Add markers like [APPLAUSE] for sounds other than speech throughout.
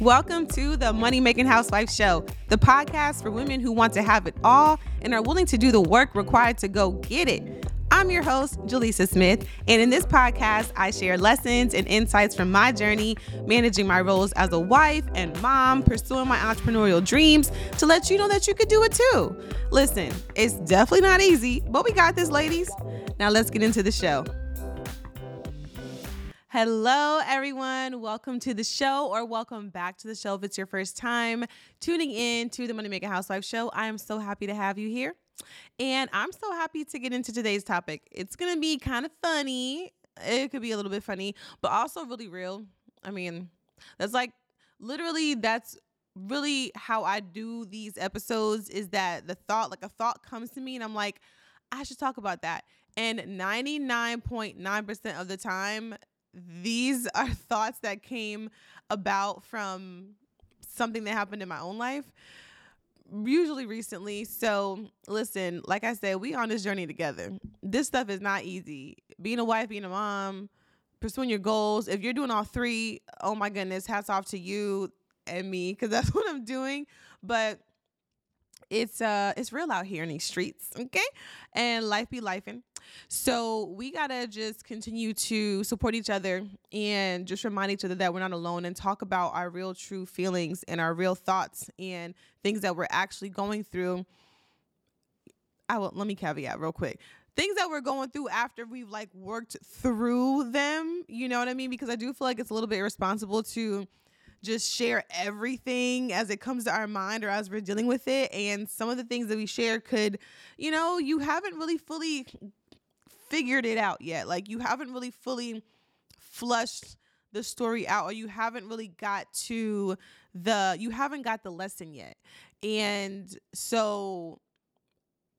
Welcome to the Money Making Housewife Show, the podcast for women who want to have it all and are willing to do the work required to go get it. I'm your host, Jelisa Smith, and in this podcast, I share lessons and insights from my journey managing my roles as a wife and mom, pursuing my entrepreneurial dreams to let you know that you could do it too. Listen, it's definitely not easy, but we got this, ladies. Now let's get into the show. Hello, everyone. Welcome to the show, or welcome back to the show if it's your first time tuning in to the Money Making Housewife show. I am so happy to have you here. And I'm so happy to get into today's topic. It's going to be kind of funny. It could be a little bit funny, but also really real. I mean, that's like literally, that's really how I do these episodes is that the thought, like a thought comes to me, and I'm like, I should talk about that. And 99.9% of the time, these are [LAUGHS] thoughts that came about from something that happened in my own life usually recently. So listen like i said we on this journey together. This stuff is not easy. Being a wife being a mom pursuing your goals if you're doing all three oh my goodness hats off to you and me because that's [LAUGHS] what i'm doing. But it's uh it's real out here in these streets okay and life be lifing so we gotta just continue to support each other and just remind each other that we're not alone and talk about our real true feelings and our real thoughts and things that we're actually going through. I will let me caveat real quick. Things that we're going through after we've like worked through them, you know what I mean? Because I do feel like it's a little bit irresponsible to just share everything as it comes to our mind or as we're dealing with it. And some of the things that we share could, you know, you haven't really fully figured it out yet. Like you haven't really fully flushed the story out or you haven't really got to the you haven't got the lesson yet. And so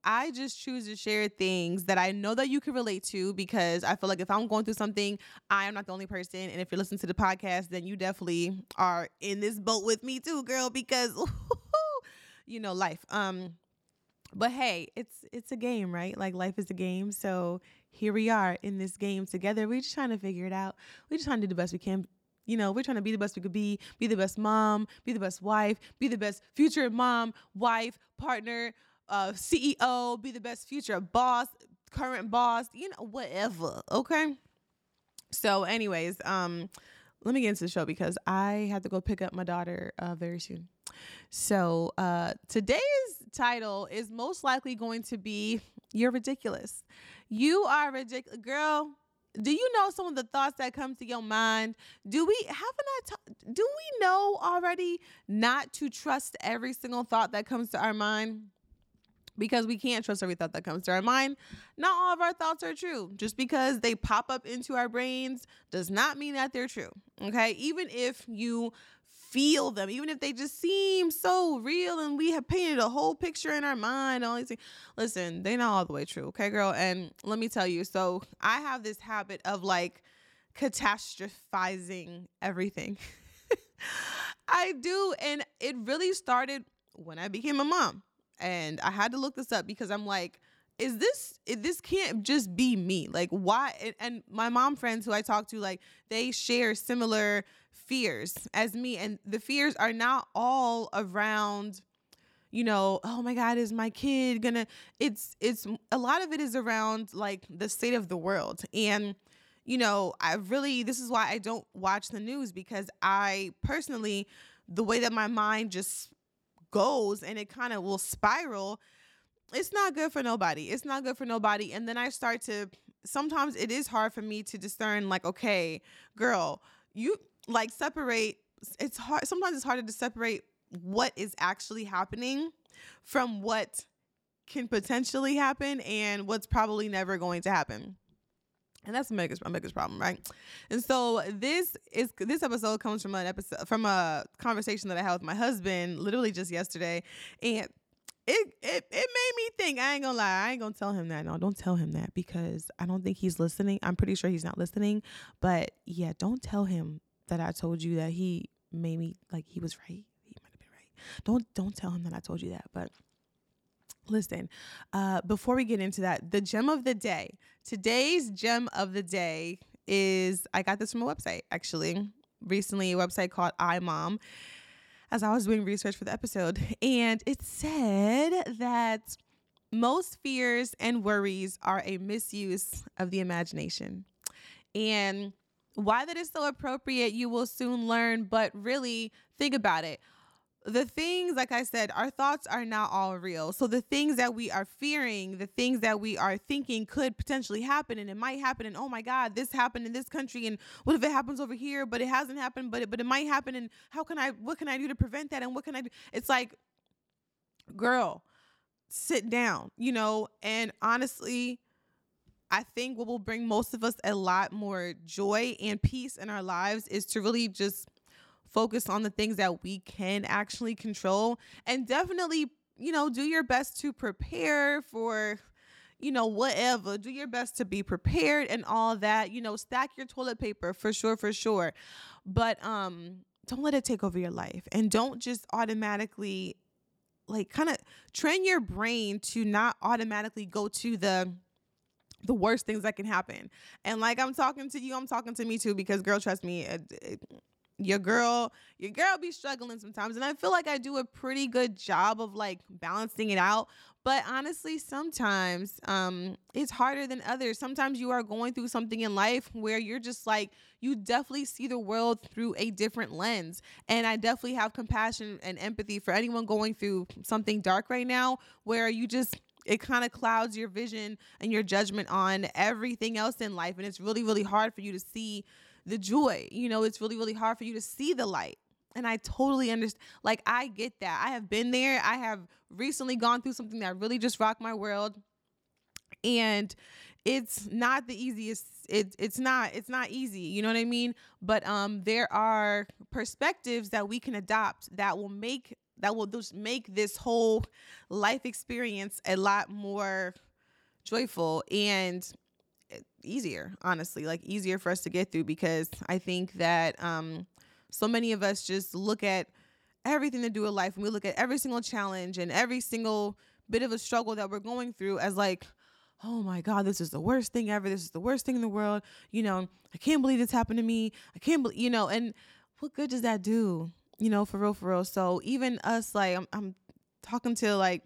I just choose to share things that I know that you can relate to because I feel like if I'm going through something, I am not the only person. And if you're listening to the podcast, then you definitely are in this boat with me too, girl, because [LAUGHS] you know, life. Um, but hey, it's it's a game, right? Like life is a game. So here we are in this game together. We're just trying to figure it out. We're just trying to do the best we can. You know, we're trying to be the best we could be, be the best mom, be the best wife, be the best future mom, wife, partner, uh, CEO, be the best future boss, current boss, you know, whatever. Okay. So, anyways, um, let me get into the show because I have to go pick up my daughter uh, very soon. So, uh, today's title is most likely going to be You're Ridiculous. You are ridiculous. Girl, do you know some of the thoughts that come to your mind? Do we haven't I ta- do we know already not to trust every single thought that comes to our mind? Because we can't trust every thought that comes to our mind. Not all of our thoughts are true. Just because they pop up into our brains does not mean that they're true. Okay? Even if you feel them, even if they just seem so real and we have painted a whole picture in our mind. All these things. Listen, they're not all the way true, okay, girl? And let me tell you, so I have this habit of like catastrophizing everything. [LAUGHS] I do. And it really started when I became a mom. And I had to look this up because I'm like, is this this can't just be me like why? And, my mom friends who i talk to like they share similar fears as me and the fears are not all around you know oh my god is my kid gonna it's it's a lot of it is around like the state of the world and you know i really this is why i don't watch the news because i personally the way that my mind just goes and it kind of will spiral it's not good for nobody it's not good for nobody and then i start to sometimes it is hard for me to discern like okay girl you like separate it's hard sometimes it's harder to separate what is actually happening from what can potentially happen and what's probably never going to happen and that's biggest, biggest problem, right? And so this is this episode comes from an episode from a conversation that I had with my husband literally just yesterday, and it it it made me think. I ain't gonna lie. I ain't gonna tell him that. No, don't tell him that because I don't think he's listening. I'm pretty sure he's not listening. But yeah, don't tell him that I told you that he made me like he was right. He might have been right. Don't don't tell him that I told you that. But listen, uh, before we get into that, the gem of the day. Today's gem of the day is I got this from a website actually. recently a website called iMom as I was doing research for the episode, and it said that most fears and worries are a misuse of the imagination. And why that is so appropriate, you will soon learn, but really think about it the things, like I said, our thoughts are not all real. So the things that we are fearing, the things that we are thinking could potentially happen, and it might happen. And oh my God, this happened in this country, and what if it happens over here? But it hasn't happened, but it, but it might happen. And how can I? What can I do to prevent that? And what can I do? It's like, girl, sit down, you know. And honestly, I think what will bring most of us a lot more joy and peace in our lives is to really just focus on the things that we can actually control and definitely, you know, do your best to prepare for you know, whatever. Do your best to be prepared and all that. You know, stack your toilet paper for sure, for sure. But um, don't let it take over your life. And don't just automatically like kind of train your brain to not automatically go to the the worst things that can happen. And like I'm talking to you, I'm talking to me too because girl, trust me, it, it, your girl your girl be struggling sometimes and i feel like i do a pretty good job of like balancing it out but honestly sometimes um it's harder than others. Sometimes you are going through something in life where you're just like you definitely see the world through a different lens and i definitely have compassion and empathy for anyone going through something dark right now where you just it kind of clouds your vision and your judgment on everything else in life and it's really really hard for you to see the joy. You know, it's really, really hard for you to see the light. And I totally understand. Like, I get that. I have been there. I have recently gone through something that really just rocked my world. And it's not the easiest it, it's not it's not easy you know what i mean but um there are perspectives that we can adopt that will make that will just make this whole life experience a lot more joyful and easier, honestly, like easier for us to get through because I think that um, so many of us just look at everything to do with life and we look at every single challenge and every single bit of a struggle that we're going through as like, oh my God, this is the worst thing ever. This is the worst thing in the world. You know, I can't believe this happened to me. I can't believe, you know, and what good does that do? You know, for real, for real. So even us, like, I'm, I'm talking to like,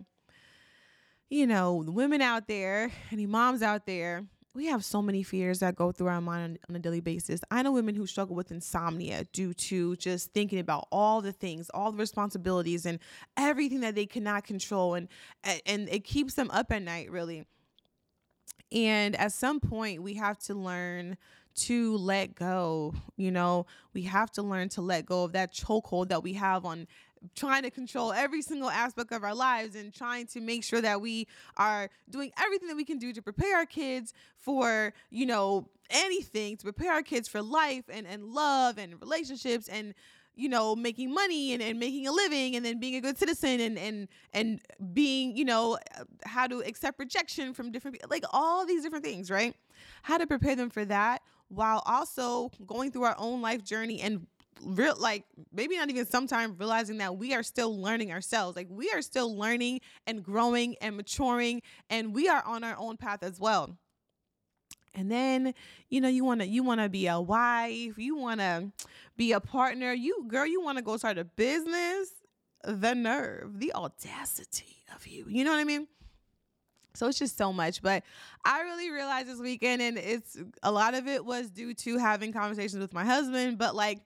you know, the women out there, any moms out there we have so many fears that go through our mind on, on, a daily basis. I know women who struggle with insomnia due to just thinking about all the things, all the responsibilities and everything that they cannot control and and it keeps them up at night really. And at some point we have to learn to let go. You know, we have to learn to let go of that chokehold that we have on trying to control every single aspect of our lives and trying to make sure that we are doing everything that we can do to prepare our kids for, you know, anything, to prepare our kids for life and, and love and relationships and you know making money and, and making a living and then being a good citizen and and and being you know how to accept rejection from different people like all these different things right? How to prepare them for that while also going through our own life journey and real like maybe not even sometime realizing that we are still learning ourselves. Like we are still learning and growing and maturing and we are on our own path as well. And then you know you want to you want to be a wife you want to be a partner. You girl you want to go start a business. The nerve the audacity of you. You know what i mean? So it's just so much. But I really realized this weekend, and it's a lot of it was due to having conversations with my husband, but like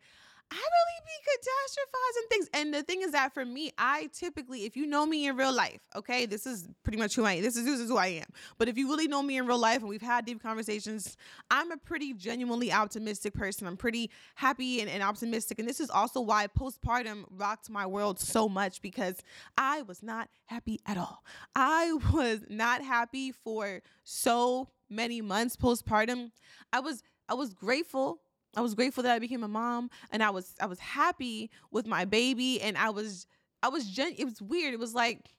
I really be catastrophizing things. And the thing is that for me, I typically, if you know me in real life, okay, this is pretty much who I am. This is, this is who I am. But if you really know me in real life and we've had deep conversations, I'm a pretty genuinely optimistic person. I'm pretty happy and, and optimistic. And this is also why postpartum rocked my world so much because I was not happy at all. I was not happy for so many months postpartum. I was I was grateful I was grateful that I became a mom and I was I was happy with my baby and I was I was gen- it was weird. It was like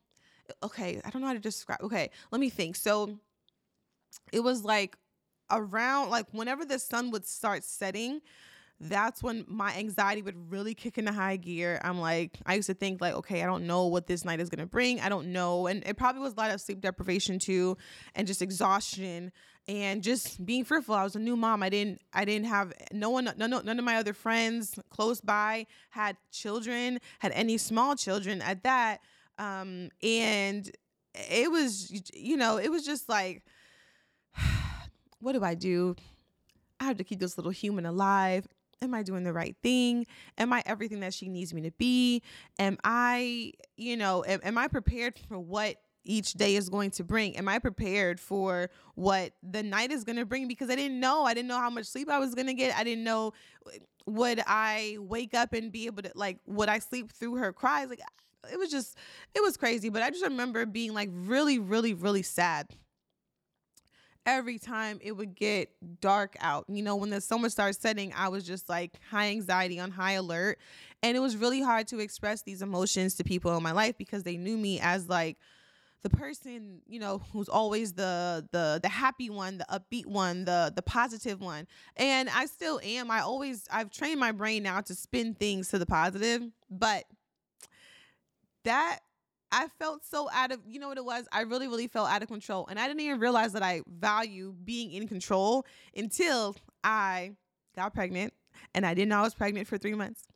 okay, I don't know how to describe. Okay, let me think. So it was like around like whenever the sun would start setting, that's when my anxiety would really kick into high gear. I'm like, I used to think like, okay, I don't know what this night is gonna bring. I don't know, and it probably was a lot of sleep deprivation too, and just exhaustion and just being fearful. I was a new mom. I didn't I didn't have no one none, none of my other friends close by had children, had any small children at that. Um, and it was you know, it was just like [SIGHS] what do I do? I have to keep this little human alive. Am I doing the right thing? Am I everything that she needs me to be? Am I, you know, am, am I prepared for what each day is going to bring? Am I prepared for what the night is going to bring? Because I didn't know. I didn't know how much sleep I was going to get. I didn't know would I wake up and be able to like would I sleep through her cries? Like it was just it was crazy, but I just remember being like really really really sad every time it would get dark out. You know, when the summer started setting, I was just like high anxiety on high alert. And it was really hard to express these emotions to people in my life because they knew me as like the person, you know, who's always the the the happy one, the upbeat one, the the positive one. And I still am. I always I've trained my brain now to spin things to the positive, but that I felt so out of, you know what it was? I really, really felt out of control. And I didn't even realize that I value being in control until I got pregnant. And I didn't know I was pregnant for three months.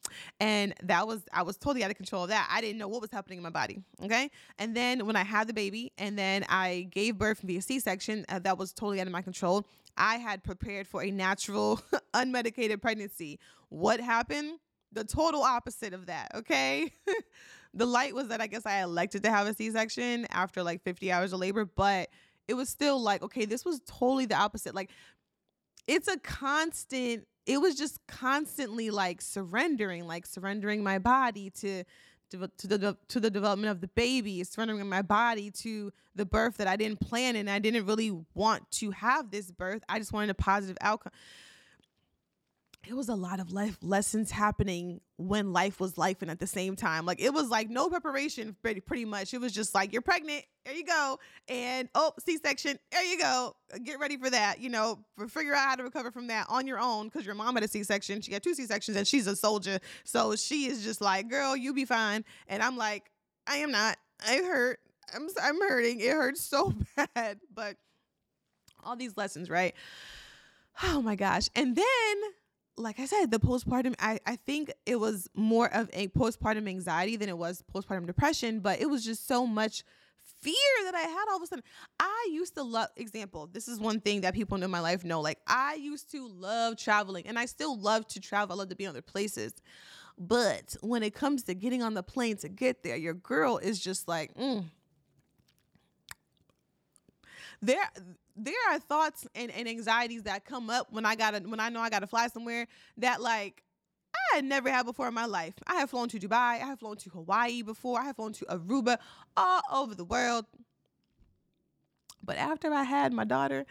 And that was, I was totally out of control of that. I didn't know what was happening in my body. Okay. And then when I had the baby and then I gave birth via C section, uh, that was totally out of my control. I had prepared for a natural, [LAUGHS] unmedicated pregnancy. What happened? The total opposite of that. Okay. [LAUGHS] the light was that I guess I elected to have a C section after like 50 hours of labor, but it was still like, okay, this was totally the opposite. Like, it's a constant, it was just constantly like surrendering, like surrendering my body to. To the to the development of the baby, surrendering my body to the birth that I didn't plan and I didn't really want to have this birth. I just wanted a positive outcome it was a lot of life lessons happening when life was life and at the same time. Like it was like no preparation pretty, pretty much. It was just like you're pregnant. There you go. And oh c-section. There you go. Get ready for that you know figure out how to recover from that on your own because your mom had a c-section. She got two c-sections and she's a soldier. So she is just like girl you be fine. And i'm like i am not. I hurt. I'm, I'm hurting. It hurts so [LAUGHS] bad. But all these lessons right? Oh my gosh. And then like I said, the postpartum, I, I think it was more of a postpartum anxiety than it was postpartum depression, but it was just so much fear that I had all of a sudden. I used to love, example, this is one thing that people in my life know. Like, I used to love traveling and I still love to travel. I love to be in other places. But when it comes to getting on the plane to get there, your girl is just like, mm. there there are thoughts and, and anxieties that come up when I gotta when I know I gotta fly somewhere that like I had never had before in my life. I have flown to Dubai, I have flown to Hawaii before, I have flown to Aruba, all over the world. But after I had my daughter,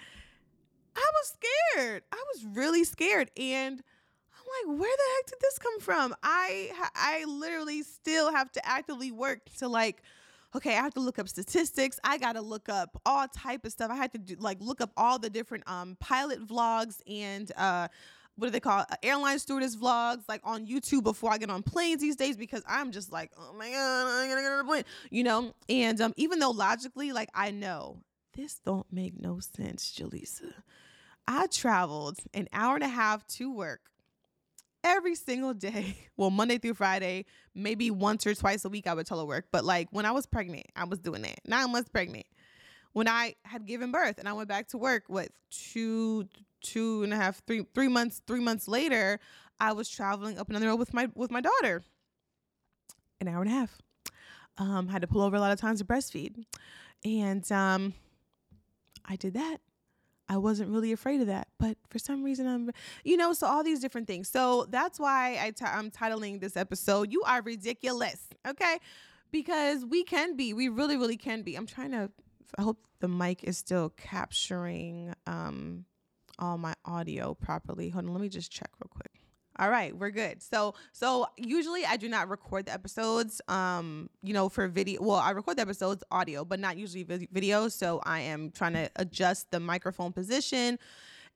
I was scared. I was really scared. And I'm like, where the heck did this come from? I I literally still have to actively work to like okay, I have to look up statistics. I got to look up all type of stuff. I had to do like look up all the different um pilot vlogs and uh what do they call uh, airline stewardess vlogs like on YouTube before I get on planes these days because I'm just like, oh my god, I'm gonna get on a plane, you know. And um, even though logically, like I know this don't make no sense, Jelisa. I traveled an hour and a half to work every single day. [LAUGHS] Well, Monday through Friday, maybe once or twice a week, I would telework. But like when I was pregnant, I was doing that. Nine months pregnant. When I had given birth and I went back to work, what two, two and a half, three, three months, three months later, I was traveling up another road with my with my daughter. An hour and a half. Um, had to pull over a lot of times to breastfeed, and um, I did that. I wasn't really afraid of that, but for some reason I'm, you know, so all these different things. So that's why i t- I'm titling this episode "You Are Ridiculous," okay? Because we can be, we really, really can be. I'm trying to. I hope the mic is still capturing um all my audio properly. Hold on, let me just check real quick. All right, we're good. So so usually I do not record the episodes um you know for video. Well, I record the episodes audio, but not usually video, so I am trying to adjust the microphone position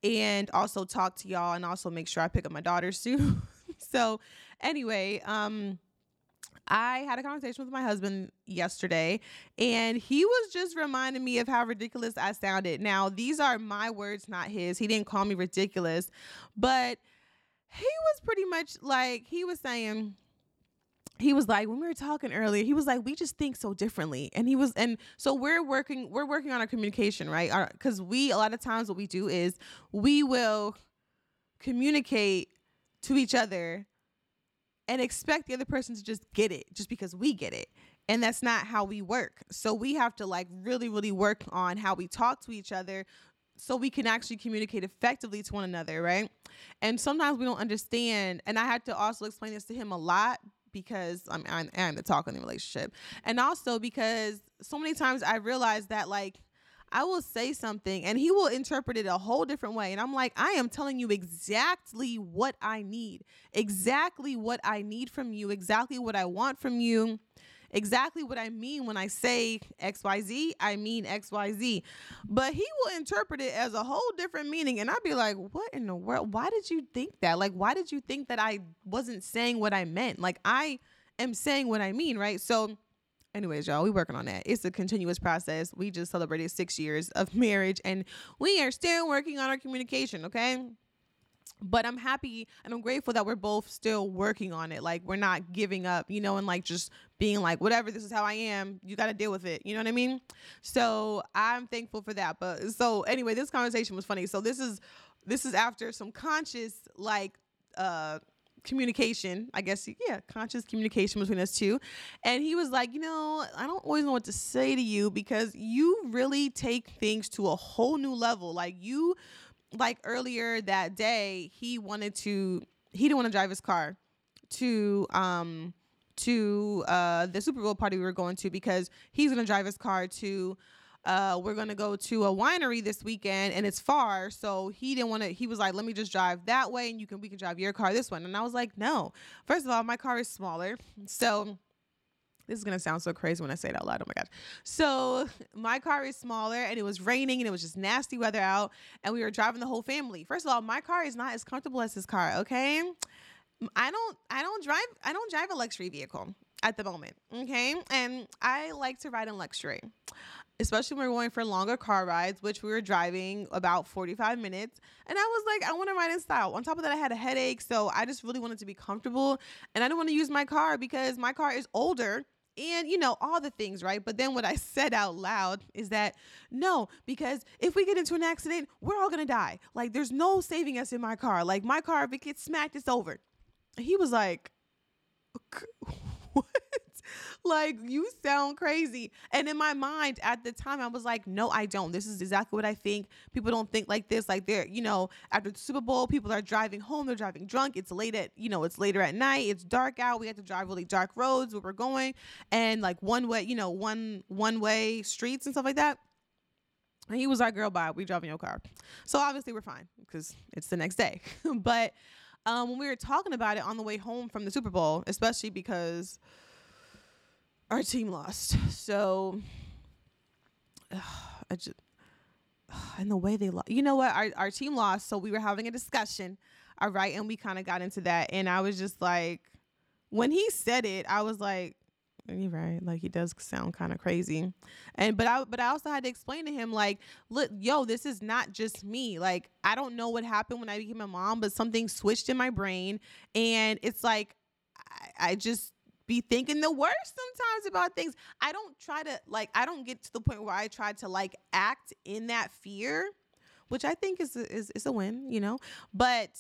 and also talk to y'all and also make sure I pick up my daughter [LAUGHS] soon. so anyway, um I had a conversation with my husband yesterday, and he was just reminding me of how ridiculous I sounded. Now, these are my words, not his. He didn't call me ridiculous, but he was pretty much like, he was saying, he was like when we were talking earlier he was like we just think so differently. And he was and so we're working we're working on our communication right? Because we a lot of times what we do is we will communicate to each other and expect the other person to just get it just because we get it. And that's not how we work. So we have to like really really work on how we talk to each other so we can actually communicate effectively to one another right and sometimes we don't understand and i had to also explain this to him a lot because I'm, I'm, I'm the talk in the relationship. And also because so many times I realized that like I will say something and he will interpret it a whole different way. And I'm like, I am telling you exactly what I need, exactly what I need from you, exactly what I want from you exactly what I mean when I say XYZ, I mean XYZ. But he will interpret it as a whole different meaning. And I'd be like, what in the world? Why did you think that? Like, why did you think that I wasn't saying what I meant? Like, I am saying what I mean, right? So, anyways, y'all, we working on that. It's a continuous process. We just celebrated six years of marriage and we are still working on our communication, okay? But I'm happy and I'm grateful that we're both still working on it. Like we're not giving up, you know, and like just being like, whatever, this is how I am. You got to deal with it. You know what I mean? So I'm thankful for that. But so anyway, this conversation was funny. So this is this is after some conscious like uh communication, I guess, yeah, conscious communication between us two. And he was like, you know, I don't always know what to say to you because you really take things to a whole new level. Like you like earlier that day, he wanted to he didn't want to drive his car to um to uh the Super Bowl party we were going to because he's gonna drive his car to uh, we're gonna go to a winery this weekend and it's far so he didn't want to he was like let me just drive that way and you can we can drive your car this one. And i was like no. First of all my car is smaller so this is gonna sound so crazy when I say it out loud. Oh my god. So my car is smaller and it was raining and it was just nasty weather out and we were driving the whole family. First of all, my car is not as comfortable as his car, okay? I don't I don't drive I don't drive a luxury vehicle at the moment. Okay. And I like to ride in luxury, especially when we're going for longer car rides, which we were driving about 45 minutes. And I was like, I want to ride in style. On top of that, I had a headache. So I just really wanted to be comfortable. And I didn't want to use my car because my car is older and you know all the things right? But then what i said out loud is that no because if we get into an accident we're all gonna die. Like there's no saving us in my car. Like my car if it gets smacked it's over. He was like [LAUGHS] what [LAUGHS] like you sound crazy. And in my mind at the time i was like no i don't. This is exactly what i think. People don't think like this. Like they're you know after the super bowl people are driving home. They're driving drunk. It's late at you know it's later at night. It's dark out. We have to drive really dark roads where we're going. And like one way you know one one way streets and stuff like that. And he was like, girl, bye. We driving your car. So obviously we're fine because it's the next day. [LAUGHS] but um, when we were talking about it on the way home from the Super Bowl, especially because our team lost. So uh, I just and the way they lost. You know what? Our our team lost, so we were having a discussion. All right, and we kind of got into that and I was just like when he said it, I was like you're right. Like he does sound kind of crazy. And but I but I also had to explain to him like, look, yo, this is not just me. Like I don't know what happened when I became a mom, but something switched in my brain and it's like I, I just be thinking the worst sometimes about things. I don't try to like I don't get to the point where I try to like act in that fear, which I think is is is a win, you know. But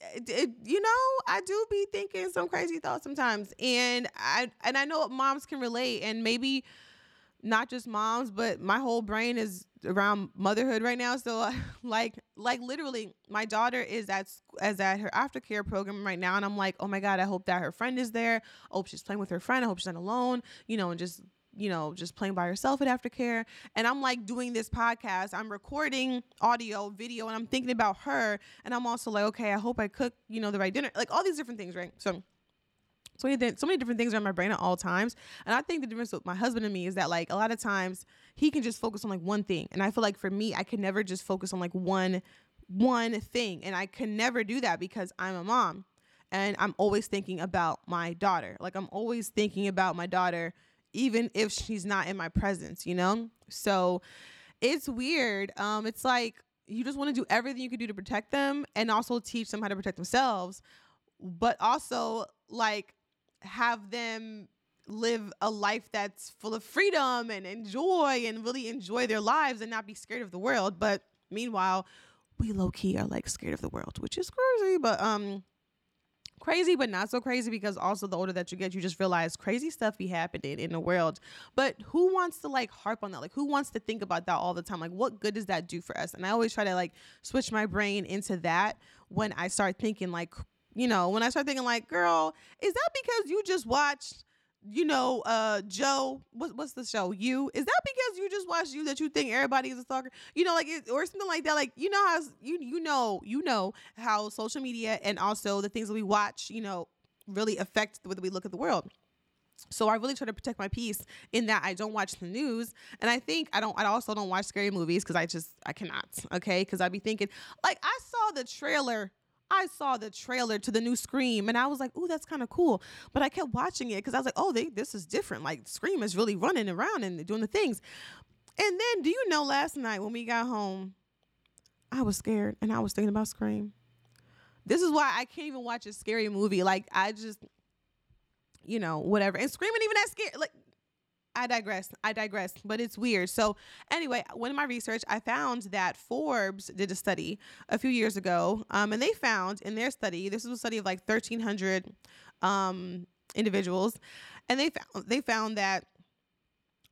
eh, it, it, eh, you know, I do be thinking some crazy thoughts sometimes, and I and I know moms can relate, and maybe not just moms, but my whole brain is around motherhood right now. So uh, [LAUGHS] like like literally my daughter is at as at her aftercare program right now and I'm like, "Oh my god, I hope that her friend is there. I hope she's playing with her friend. I hope she's not alone." You know, and just you know, just playing by herself at aftercare. And I'm like doing this podcast. I'm recording audio, video, and I'm thinking about her. And I'm also like, okay, I hope I cook, you know, the right dinner. Like all these different things, right? So so many, so many different things are in my brain at all times. And I think the difference with my husband and me is that like a lot of times he can just focus on like one thing. And I feel like for me, I can never just focus on like one one thing. And I can never do that because I'm a mom. and I'm always thinking about my daughter. Like I'm always thinking about my daughter even if she's not in my presence, you know? So it's weird. Um it's like you just want to do everything you can do to protect them and also teach them how to protect themselves, but also like have them live a life that's full of freedom and enjoy and really enjoy their lives and not be scared of the world. But meanwhile, we low key are like scared of the world, which is crazy. But um crazy but not so crazy because also the older that you get you just realize crazy stuff be happening in the world but who wants to like harp on that like who wants to think about that all the time like what good does that do for us and i always try to like switch my brain into that when i start thinking like you know when i start thinking like girl is that because you just watched you know, uh, Joe, what, what's the show? You is that because you just watch you that you think everybody is a stalker? You know, like it, or something like that. Like you know how you you know you know how social media and also the things that we watch, you know, really affect the way that we look at the world. So I really try to protect my peace in that I don't watch the news, and I think I don't. I also don't watch scary movies because I just I cannot. Okay, because I'd be thinking like I saw the trailer I saw the trailer to the new Scream and I was like, "Ooh, that's kind of cool." But I kept watching it because I was like, "Oh, they this is different. Like Scream is really running around and doing the things." And then, do you know last night when we got home, I was scared and I was thinking about Scream. This is why I can't even watch a scary movie. Like I just, you know, whatever. And Scream ain't even that scary. Like I digress. I digress, but it's weird. So, anyway, when in my research, I found that Forbes did a study a few years ago, um, and they found in their study, this was a study of like 1,300 um, individuals, and they found they found that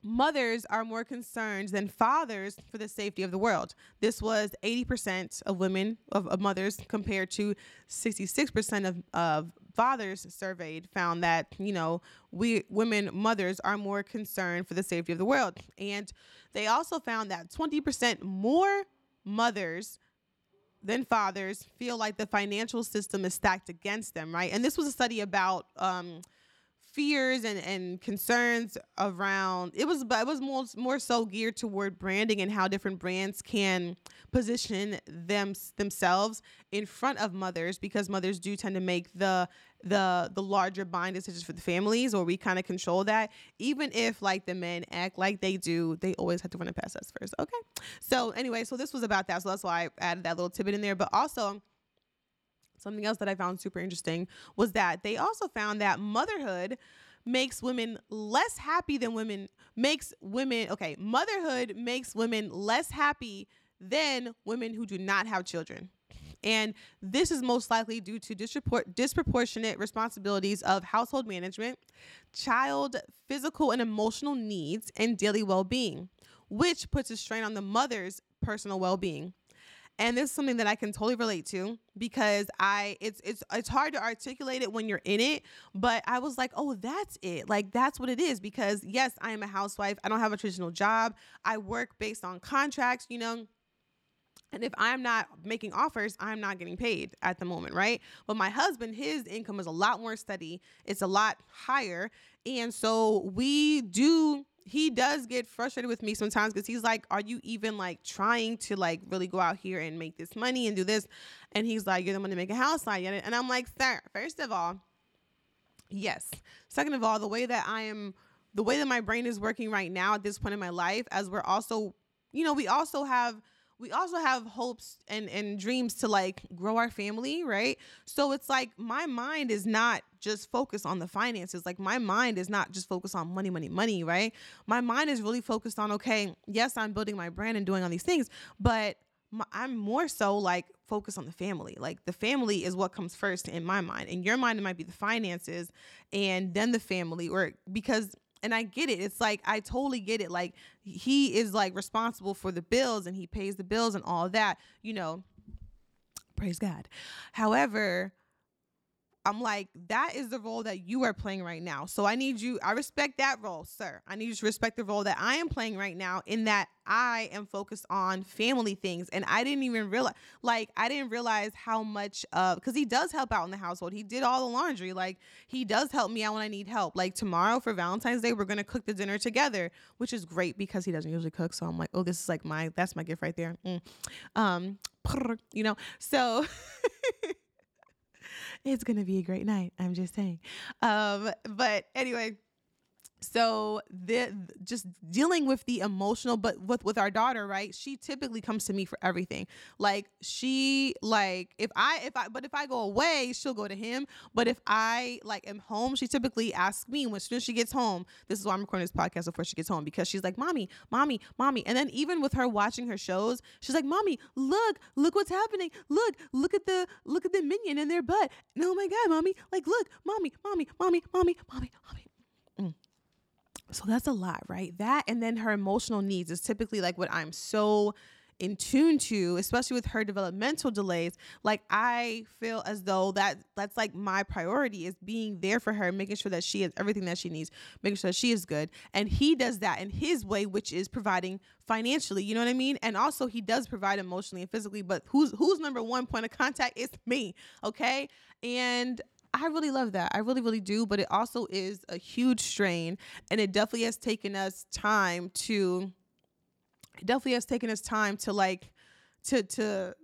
mothers are more concerned than fathers for the safety of the world. This was 80% of women, of, of mothers, compared to 66% of, of fathers surveyed found that you know we women mothers are more concerned for the safety of the world and they also found that 20% more mothers than fathers feel like the financial system is stacked against them right and this was a study about um, fears and, and concerns around it was but it was more more so geared toward branding and how different brands can position them themselves in front of mothers because mothers do tend to make the the the larger buying decisions for the families or we kind of control that. Even if like the men act like they do they always have to run it past us first. Okay. So anyway so this was about that. So that's why i added that little tidbit in there. But also something else that I found super interesting was that they also found that motherhood makes women less happy than women makes women okay motherhood makes women less happy than women who do not have children. And this is most likely due to disproportionate responsibilities of household management, child physical and emotional needs, and daily well being, which puts a strain on the mother's personal well being and this is something that I can totally relate to because I it's it's it's hard to articulate it when you're in it, but I was like, "Oh, that's it." Like that's what it is because yes, I am a housewife. I don't have a traditional job. I work based on contracts, you know. And if I'm not making offers, I'm not getting paid at the moment, right? But my husband, his income is a lot more steady. It's a lot higher. And so we do he does get frustrated with me sometimes because he's like, Are you even like trying to like really go out here and make this money and do this? And he's like, You're the one to make a house like it. And I'm like, Sir, first of all, yes. Second of all, the way that I am, the way that my brain is working right now at this point in my life, as we're also, you know, we also have we also have hopes and and dreams to like grow our family right so it's like my mind is not just focused on the finances like my mind is not just focused on money money money right my mind is really focused on okay yes i'm building my brand and doing all these things but i'm more so like focused on the family like the family is what comes first in my mind in your mind it might be the finances and then the family or because and I get it. It's like I totally get it. Like he is like responsible for the bills and he pays the bills and all that, you know. Praise God. However, I'm like, that is the role that you are playing right now. So I need you, I respect that role, sir. I need you to respect the role that I am playing right now in that I am focused on family things. And I didn't even realize, like, I didn't realize how much, of, because he does help out in the household. He did all the laundry. Like, he does help me out when I need help. Like, tomorrow for Valentine's Day, we're going to cook the dinner together, which is great because he doesn't usually cook. So I'm like, oh, this is like my, that's my gift right there. Mm. Um, you know, so. [LAUGHS] it's gonna be a great night. I'm just saying. Um, but anyway, so the just dealing with the emotional but with with our daughter right she typically comes to me for everything. Like she like if i if i but if i go away she'll go to him. But if i like am home she typically asks me when soon as she gets home this is why i'm recording this podcast before she gets home because she's like mommy mommy mommy. And then even with her watching her shows she's like mommy look look what's happening. Look look at the look at the minion in their butt. And oh my god mommy. Like look mommy mommy mommy mommy mommy mommy. mm. So that's a lot, right? That and then her emotional needs is typically like what I'm so in tune to, especially with her developmental delays. Like I feel as though that that's like my priority is being there for her, making sure that she has everything that she needs, making sure that she is good. And he does that in his way, which is providing financially. You know what I mean? And also he does provide emotionally and physically, but who's who's number one point of contact is me. Okay. And I really love that. I really, really do. But it also is a huge strain. And it definitely has taken us time to, it definitely has taken us time to like, to, to,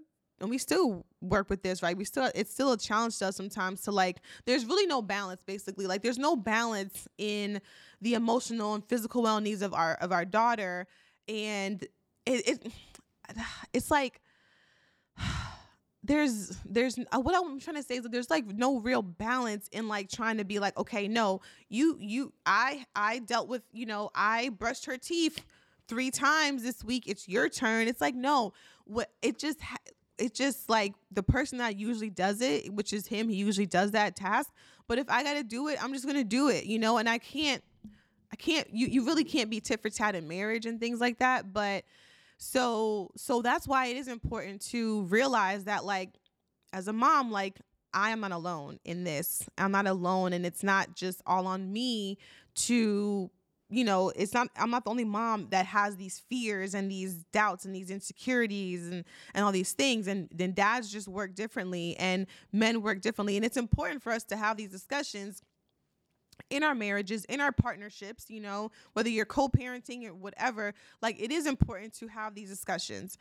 and we still work with this, right? We still, it's still a challenge to us sometimes to like, there's really no balance basically. Like there's no balance in the emotional and physical well needs of our, of our daughter. And it, it [SIGHS] it's like, there's there's uh, what I'm trying to say is that there's like no real balance in like trying to be like okay no you you I I dealt with you know I brushed her teeth three times this week. It's your turn. It's like no what it just ha- it's just like the person that usually does it which is him he usually does that task. But if I got to do it I'm just gonna do it you know? And I can't I can't you you really can't be tit for tat in marriage and things like that. But so so that's why it is important to realize that like as a mom like I am not alone in this. I'm not alone and it's not just all on me to you know, it's not I'm not the only mom that has these fears and these doubts and these insecurities and and all these things and then dads just work differently and men work differently and it's important for us to have these discussions in our marriages, in our partnerships, you know, whether you're co parenting or whatever, like it is important to have these discussions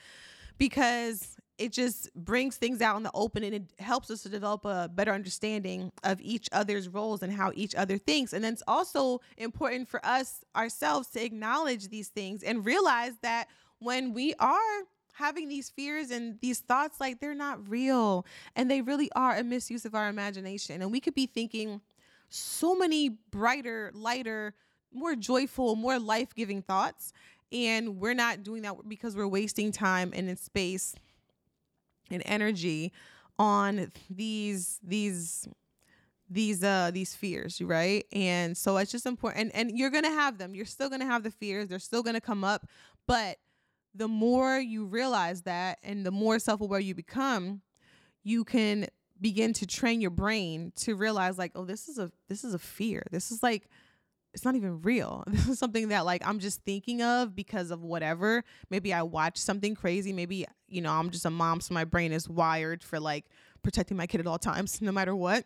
because it just brings things out in the open and it helps us to develop a better understanding of each other's roles and how each other thinks. And then it's also important for us ourselves to acknowledge these things and realize that when we are having these fears and these thoughts, like they're not real and they really are a misuse of our imagination. And we could be thinking, so many brighter, lighter, more joyful, more life giving thoughts. And we're not doing that because we're wasting time and space and energy on these these these uh these fears right? And so it's just important and, and you're gonna have them. You're still gonna have the fears. They're still gonna come up. But the more you realize that and the more self-aware you become you can begin to train your brain to realize like oh this is a this is a fear this is like it's not even real [LAUGHS] this is something that like i'm just thinking of because of whatever maybe i watched something crazy maybe you know i'm just a mom so my brain is wired for like protecting my kid at all times [LAUGHS] no matter what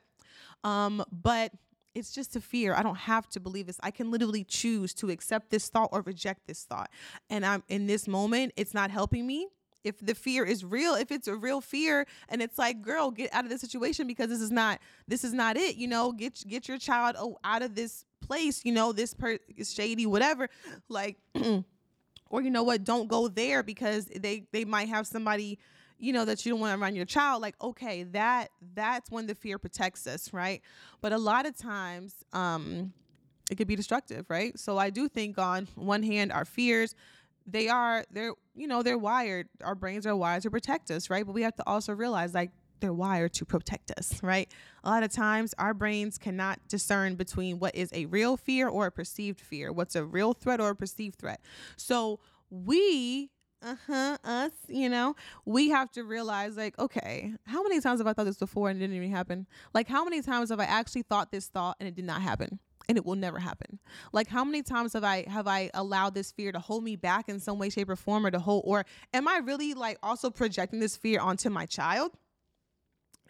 um but it's just a fear. I don't have to believe this. I can literally choose to accept this thought or reject this thought. And I'm in this moment, it's not helping me if the fear is real if it's a real fear and it's like girl get out of this situation because this is not this is not it you know get get your child out of this place you know this per is shady whatever like [CLEARS THROAT] or you know what? Don't go there because they they might have somebody you know that you don't want run your child like okay that that's when the fear protects us right? But a lot of times um it could be destructive right? So i do think on one hand our fears they are they're you know they're wired our brains are wired to protect us right? But we have to also realize like they're wired to protect us right? A lot of times our brains cannot discern between what is a real fear or a perceived fear what's a real threat or a perceived threat. So we uh-huh us you know we have to realize like okay how many times have i thought this before and it didn't even happen? Like how many times have i actually thought this thought and it did not happen and it will never happen. Like how many times have I have I allowed this fear to hold me back in some way shape or form or to hold or am I really like also projecting this fear onto my child?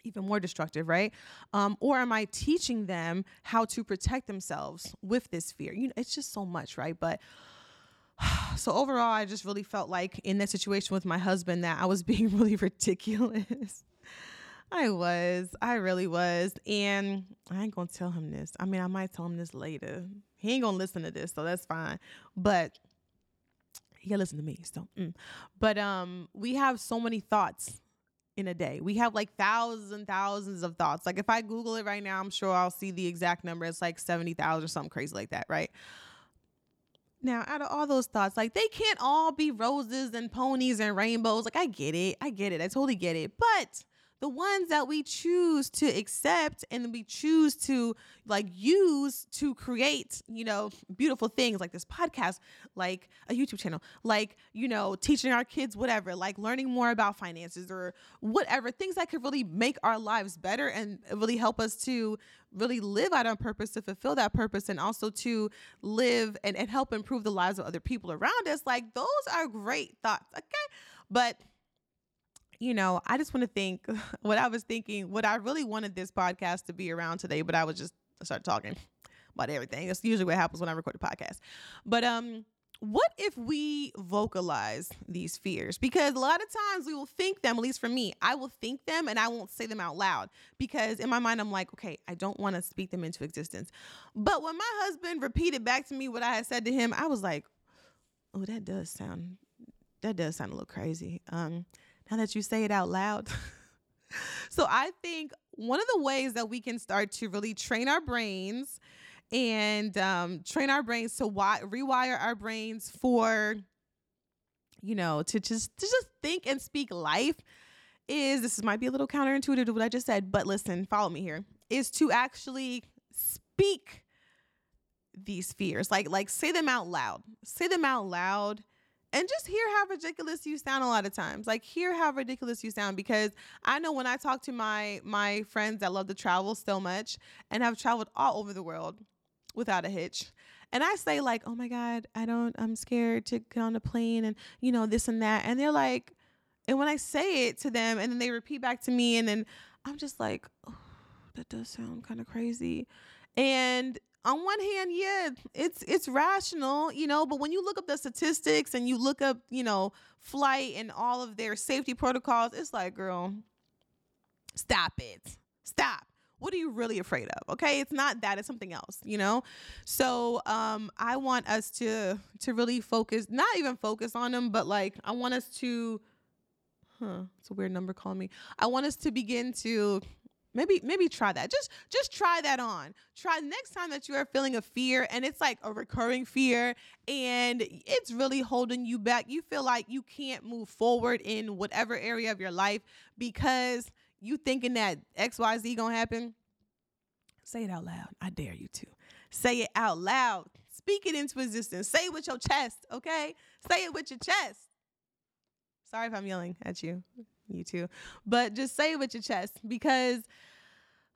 Even more destructive, right? Um, or am I teaching them how to protect themselves with this fear? You know, it's just so much, right? But [SIGHS] so overall, I just really felt like in that situation with my husband that I was [LAUGHS] being really ridiculous. I was. I really was. And I ain't gonna tell him this. I mean, I might tell him this later. He ain't gonna listen to this, so that's fine. But he'll listen to me. So, mm. but um, we have so many thoughts in a day. We have like thousands and thousands of thoughts. Like if I Google it right now, I'm sure I'll see the exact number. It's like 70,000 or something crazy like that, right? Now, out of all those thoughts, like they can't all be roses and ponies and rainbows. Like I get it. I get it. I totally get it. But the ones that we choose to accept and we choose to like use to create, you know, beautiful things like this podcast, like a YouTube channel, like, you know, teaching our kids whatever, like learning more about finances or whatever, things that could really make our lives better and really help us to really live out on purpose to fulfill that purpose and also to live and, and help improve the lives of other people around us. Like those are great thoughts. Okay. But you know, I just want to think [LAUGHS] what I was thinking, what I really wanted this podcast to be around today, but I was just start talking about everything. That's usually what happens when I record a podcast. But um what if we vocalize these fears? Because a lot of times we will think them, at least for me, I will think them and I won't say them out loud because in my mind I'm like, okay, I don't want to speak them into existence. But when my husband repeated back to me what I had said to him, I was like, oh, that does sound that does sound a little crazy. Um now that you say it out loud. [LAUGHS] so I think one of the ways that we can start to really train our brains and um, train our brains to wi- rewire our brains for, you know, to just to just think and speak life is this might be a little counterintuitive to what I just said, but listen, follow me here. Is to actually speak these fears, like like say them out loud, say them out loud and just hear how ridiculous you sound a lot of times. Like hear how ridiculous you sound because i know when i talk to my my friends that love to travel so much and have traveled all over the world without a hitch and i say like oh my god i don't i'm scared to get on a plane and you know this and that and they're like and when i say it to them and then they repeat back to me and then i'm just like oh that does sound kind of crazy and on one hand, yeah, it's it's rational, you know, but when you look up the statistics and you look up, you know, flight and all of their safety protocols, it's like, girl, stop it. Stop. What are you really afraid of? Okay? It's not that, it's something else, you know? So, um I want us to to really focus, not even focus on them, but like I want us to huh, it's a weird number calling me. I want us to begin to maybe maybe try that. Just just try that on. Try next time that you are feeling a fear and it's like a recurring fear and it's really holding you back. You feel like you can't move forward in whatever area of your life because you thinking that xyz gonna happen. Say it out loud. I dare you to. Say it out loud. Speak it into existence. Say it with your chest okay? Say it with your chest. Sorry if i'm yelling at you you too. But just say it with your chest because,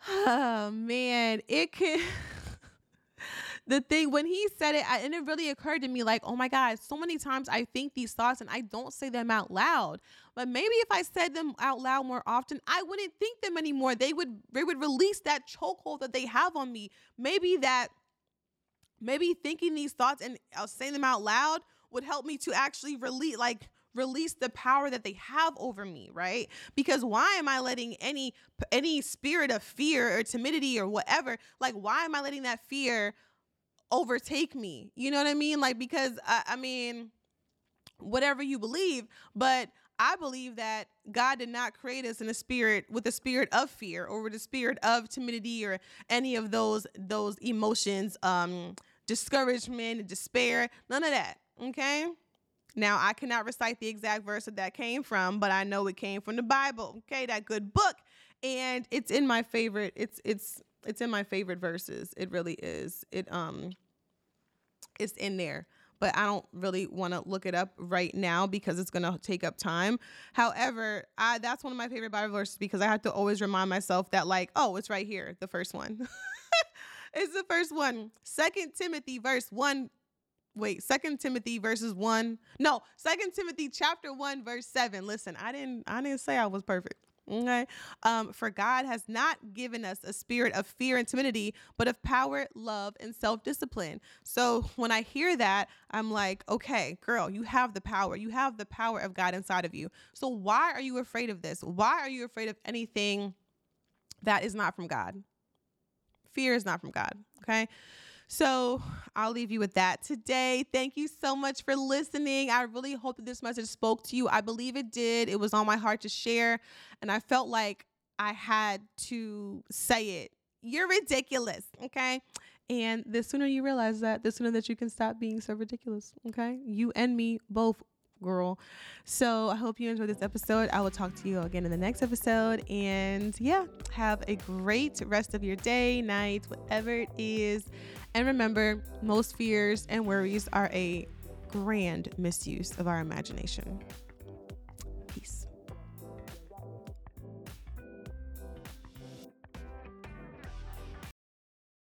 oh [SIGHS] man, it can. [LAUGHS] the thing when he said it, I, and it really occurred to me like, oh my God, so many times I think these thoughts and I don't say them out loud. But maybe if I said them out loud more often, I wouldn't think them anymore. They would they would release that chokehold that they have on me. Maybe that maybe thinking these thoughts and uh, saying them out loud would help me to actually release like release the power that they have over me, right? Because why am I letting any any spirit of fear or timidity or whatever, like why am I letting that fear overtake me? You know what I mean? Like because I, I mean whatever you believe, but I believe that God did not create us in a spirit with a spirit of fear or with a spirit of timidity or any of those those emotions, um, discouragement, despair, none of that. Okay. Now, I cannot recite the exact verse that that came from, but I know it came from the Bible. Okay, that good book, and it's in my favorite. It's it's it's in my favorite verses. It really is. It um, it's in there but I don't really want to look it up right now because it's going to take up time. However, I that's one of my favorite Bible verses because I have to always remind myself that like, oh, it's right here, the first one. [LAUGHS] it's the first one. Second Timothy verse 1 wait, Second Timothy verses one. No, Second Timothy chapter one, verse seven. Listen, I didn't I didn't say I was perfect. Okay. Um, for God has not given us a spirit of fear and timidity, but of power, love, and self discipline. So when I hear that, I'm like, okay, girl, you have the power. You have the power of God inside of you. So why are you afraid of this? Why are you afraid of anything that is not from God. Fear is not from God. Okay. So I'll leave you with that today. Thank you so much for listening. I really hope that this message spoke to you. I believe it did. It was on my heart to share. And I felt like I had to say it. You're ridiculous. Okay. And the sooner you realize that, the sooner that you can stop being so ridiculous. Okay. You and me both girl. So I hope you enjoyed this episode. I will talk to you again in the next episode. And yeah, have a great rest of your day, night, whatever it is. And remember, most fears and worries are a grand misuse of our imagination.